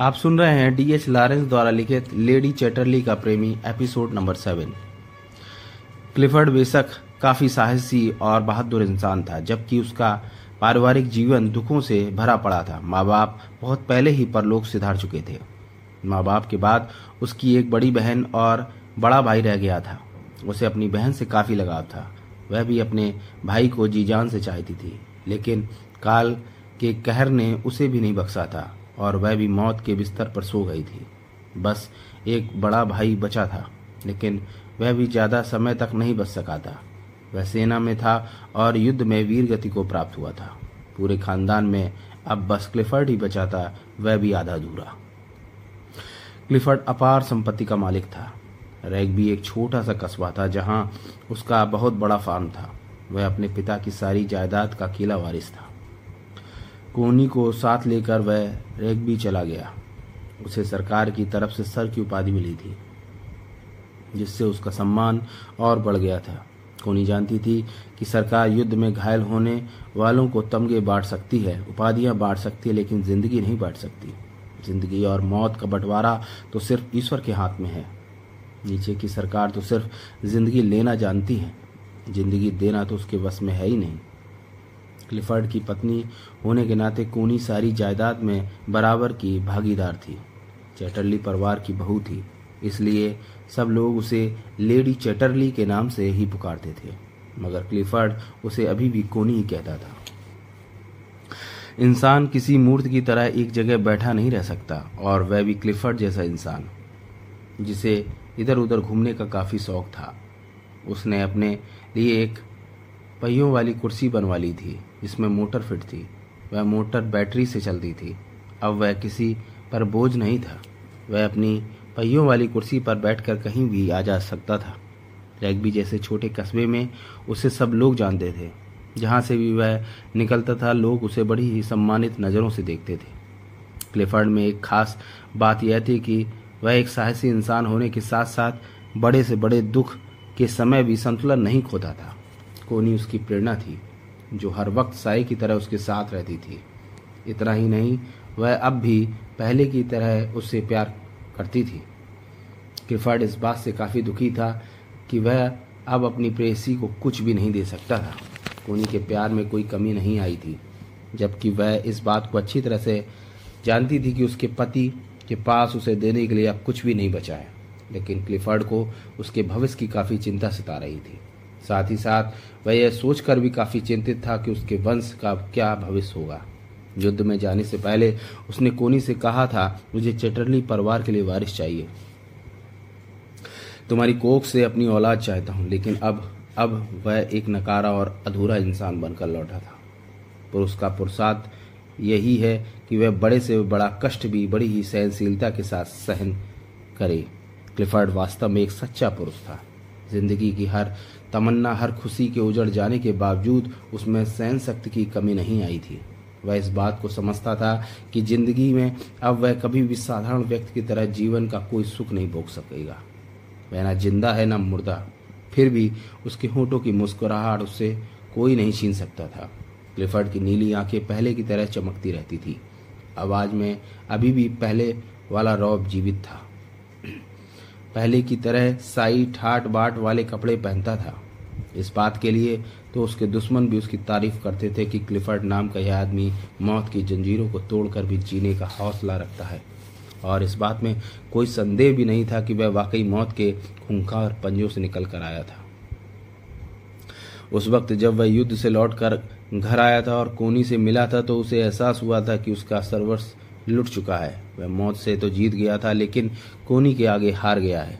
आप सुन रहे हैं डी एच लॉरेंस द्वारा लिखित लेडी चैटरली का प्रेमी एपिसोड नंबर सेवन क्लिफर्ड बेशक काफ़ी साहसी और बहादुर इंसान था, जबकि उसका पारिवारिक जीवन दुखों से भरा पड़ा था। माँ बाप बहुत पहले ही परलोक सिधार चुके थे। माँ बाप के बाद उसकी एक बड़ी बहन और बड़ा भाई रह गया था। उसे अपनी बहन से काफ़ी लगाव था। वह भी अपने भाई को जी जान से चाहती थी, लेकिन काल के कहर ने उसे भी नहीं बख्शा था। और वह भी मौत के बिस्तर पर सो गई थी। बस एक बड़ा भाई बचा था, लेकिन वह भी ज़्यादा समय तक नहीं बच सका था। वह सेना में था और युद्ध में वीर गति को प्राप्त हुआ था। पूरे खानदान में अब बस क्लिफर्ड ही बचा था, वह भी आधा अधूरा। क्लिफर्ड अपार संपत्ति का मालिक था। रैगबी एक छोटा सा कस्बा था जहाँ उसका बहुत बड़ा फार्म था। वह अपने पिता की सारी जायदाद का किला वारिस था। कोनी को साथ लेकर वह रैगबी चला गया। उसे सरकार की तरफ़ से सर की उपाधि मिली थी, जिससे उसका सम्मान और बढ़ गया था। कोनी जानती थी कि सरकार युद्ध में घायल होने वालों को तमगे बांट सकती है, उपाधियाँ बांट सकती है, लेकिन ज़िंदगी नहीं बांट सकती। ज़िंदगी और मौत का बंटवारा तो सिर्फ़ ईश्वर के हाथ में है। नीचे की सरकार तो सिर्फ़ ज़िंदगी लेना जानती है। ज़िंदगी देना तो उसके बस में है ही नहीं। क्लिफर्ड की पत्नी होने के नाते कोनी सारी जायदाद में बराबर की भागीदार थी। चैटरली परिवार की बहू थी, इसलिए सब लोग उसे लेडी चैटरली के नाम से ही पुकारते थे, मगर क्लिफर्ड उसे अभी भी कोनी ही कहता था। इंसान किसी मूर्त की तरह एक जगह बैठा नहीं रह सकता, और वह भी क्लिफर्ड जैसा इंसान, जिसे इधर उधर घूमने का काफ़ी शौक था। उसने अपने लिए एक पहियों वाली कुर्सी बनवा ली थी, जिसमें मोटर फिट थी। वह मोटर बैटरी से चलती थी। अब वह किसी पर बोझ नहीं था। वह अपनी पहियों वाली कुर्सी पर बैठकर कहीं भी आ जा सकता था। रैगबी जैसे छोटे कस्बे में उसे सब लोग जानते थे। जहाँ से भी वह निकलता था, लोग उसे बड़ी ही सम्मानित नज़रों से देखते थे। क्लिफर्ड में एक खास बात यह थी कि वह एक साहसी इंसान होने के साथ साथ बड़े से बड़े दुख के समय भी संतुलन नहीं खोता था। कोनी उसकी प्रेरणा थी, जो हर वक्त साई की तरह उसके साथ रहती थी। इतना ही नहीं, वह अब भी पहले की तरह उससे प्यार करती थी। क्लिफर्ड इस बात से काफ़ी दुखी था कि वह अब अपनी प्रेसी को कुछ भी नहीं दे सकता था। कोनी के प्यार में कोई कमी नहीं आई थी, जबकि वह इस बात को अच्छी तरह से जानती थी कि उसके पति के पास उसे देने के लिए अब कुछ भी नहीं बचा है। लेकिन क्लिफर्ड को उसके भविष्य की काफ़ी चिंता सता रही थी। साथ ही साथ वह यह सोचकर भी काफ़ी चिंतित था कि उसके वंश का क्या भविष्य होगा। युद्ध में जाने से पहले उसने कोनी से कहा था, मुझे चेटरली परिवार के लिए वारिस चाहिए। तुम्हारी कोख से अपनी औलाद चाहता हूँ, लेकिन अब अब वह एक नकारा और अधूरा इंसान बनकर लौटा था। पुरुष का पुरुषार्थ यही है कि वह बड़े से बड़ा कष्ट भी बड़ी ही सहनशीलता के साथ सहन करे। क्लिफर्ड वास्तव में एक सच्चा पुरुष था। ज़िंदगी की हर तमन्ना, हर खुशी के उजड़ जाने के बावजूद उसमें सहन शक्ति की कमी नहीं आई थी। वह इस बात को समझता था कि ज़िंदगी में अब वह कभी भी साधारण व्यक्ति की तरह जीवन का कोई सुख नहीं भोग सकेगा। वह ना ज़िंदा है, ना मुर्दा। फिर भी उसके होठों की मुस्कुराहट उससे कोई नहीं छीन सकता था। क्लिफर्ड की नीली आँखें पहले की तरह चमकती रहती थी। आवाज़ में अभी भी पहले वाला रौब जीवित था। पहले की तरह साई ठाट बाट वाले कपड़े पहनता था। इस बात के लिए तो उसके दुश्मन भी उसकी तारीफ़ करते थे कि क्लिफर्ड नाम का यह आदमी मौत की जंजीरों को तोड़कर भी जीने का हौसला रखता है। और इस बात में कोई संदेह भी नहीं था कि वह वाकई मौत के खूंखार पंजों से निकल कर आया था। उस वक्त जब वह युद्ध से लौटकर घर आया था और कोनी से मिला था तो उसे एहसास हुआ था कि उसका सर्वस लुट चुका है। वह मौत से तो जीत गया था, लेकिन कोनी के आगे हार गया है।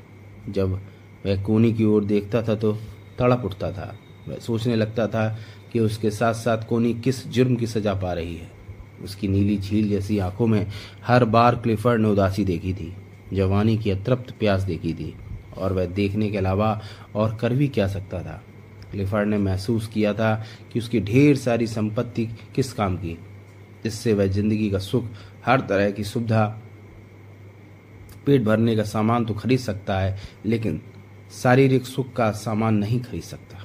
जब वह कोनी की ओर देखता था तो तड़प उठता था। वह सोचने लगता था कि उसके साथ साथ कोनी किस जुर्म की सजा पा रही है। उसकी नीली झील जैसी आँखों में हर बार क्लिफर्ड ने उदासी देखी थी, जवानी की अतृप्त प्यास देखी थी, और वह देखने के अलावा और कर भी क्या सकता था। क्लिफर्ड ने महसूस किया था कि उसकी ढेर सारी संपत्ति किस काम की। इससे वह ज़िंदगी का सुख हर तरह की सुविधा, पेट भरने का सामान तो खरीद सकता है, लेकिन शारीरिक सुख का सामान नहीं खरीद सकता।